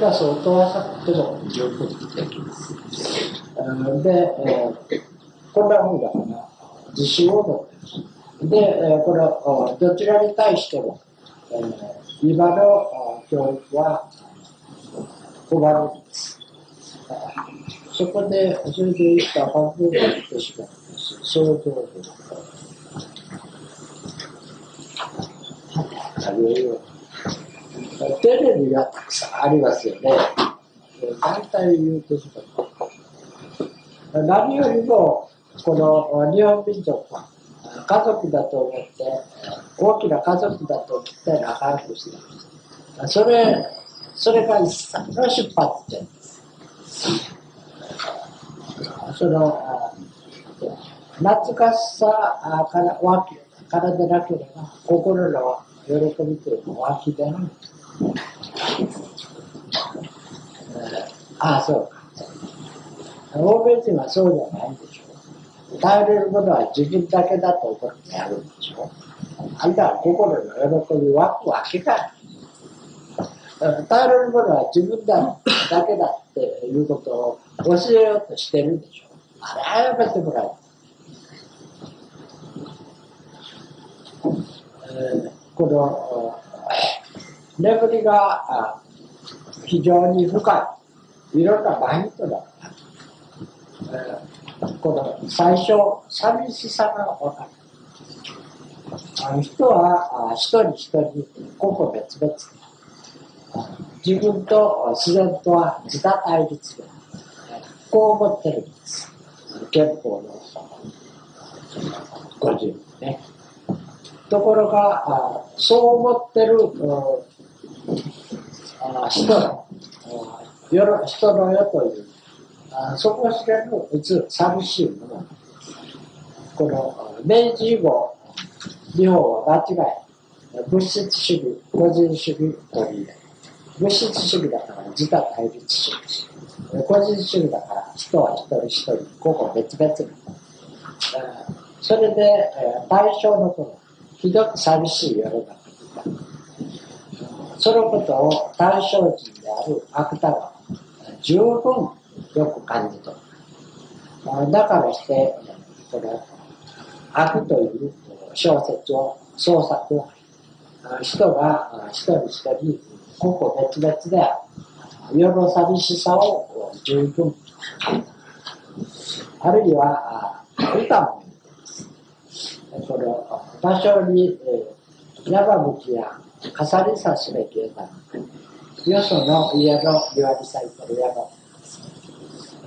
が相当浅くても十分にできます。で、えー、こんな風だから、自信を持ってます。で、えー、この、どちらに対しても、えー、今の教育は困るんです。そこで、それで言った半分が言ってしまうんです。想像力。あるよテレビがたくさんありますよね。大体言うとしま何よりも、この日本民族は家族だと思って、大きな家族だと思って仲良くしてる。それ、それが一切の出発点です。その、懐かしさからわけからでなければ、心の喜びというのは湧き出ない。ああ、そうか。欧米人はそうじゃないんでしょ。頼れるものは自分だけだと思ってやるんでしょ。あんたは心の喜び湧くわけか頼れるものは自分だだけだっていうことを教えようとしてるんでしょ。あれはやめてもらえ。えー、この眠りが非常に深い。いろんなマインドだった。この最初、寂しさがわかる。あの人は一人一人個々別々自分と自然とは自他対立でこう思ってるんです憲法の50ねところがそう思ってる人の、人の世という、そこしらの普通寂しいもの。この明治以後、日本は間違い、物質主義、個人主義取り入れ。物質主義だから自他対立主義。個人主義だから人は一人一人、個々別々に。それで、大正の頃、ひどく寂しい世の中そのことを大正人である芥川十分よく感じ取る。だからして、この悪という小説を創作を人が一人一人個々別々である。世の寂しさを十分。あるいは歌も見てます。この場所に山吹や飾りさすべき枝よその家の庭に咲いてる山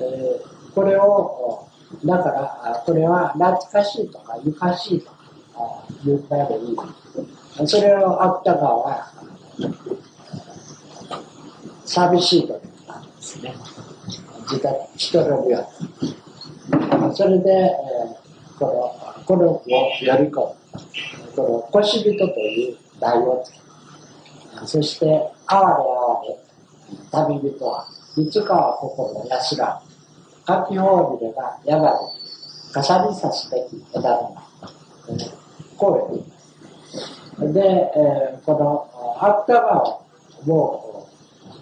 えー、これをだからこれは懐かしいとかゆかしいとか言ったらいいそれを芥川は寂しいと言ったんですね自他人の病それで、えー、このこのをより込むこの腰人という題をつけそして、哀れ哀れ、旅人は、いつかは心安らぐ。かきほうびれば、やがて、かさりさすべき枝のこういう。で、えー、この、芥川も、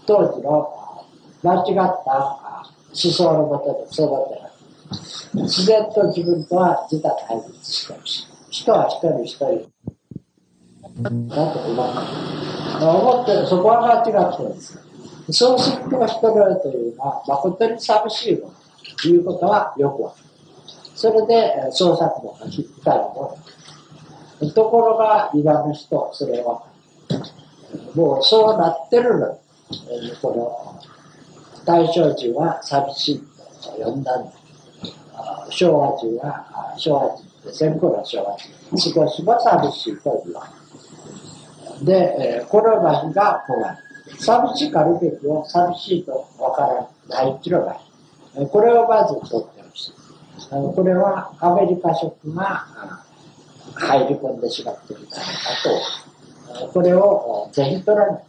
当時の間違った思想のもとで育てられ自然と自分とは自他対立してるしい、人は一人一人だと思思ってる、そこは間違ってるんです。そうすると人のというのは誠に寂しいものということはよくわかる。それで創作も書きたいもの。ところが今の人、それはもうそうなってるのに、この大正人は寂しいと呼んだんだ。昭和人は、昭和人、戦後の昭和人、少しも寂しいと言われる。で、えー、この場所が怖い。寂しかるべきを寂しいとわからないっていうのがいい。これをまず取ってほしい。これはアメリカ色が入り込んでしまっているからだと、これをぜひ取らない。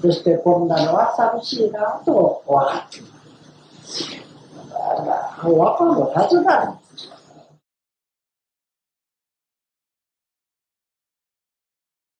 そしてこんなのは寂しいなと分かっている。分かるはずなの。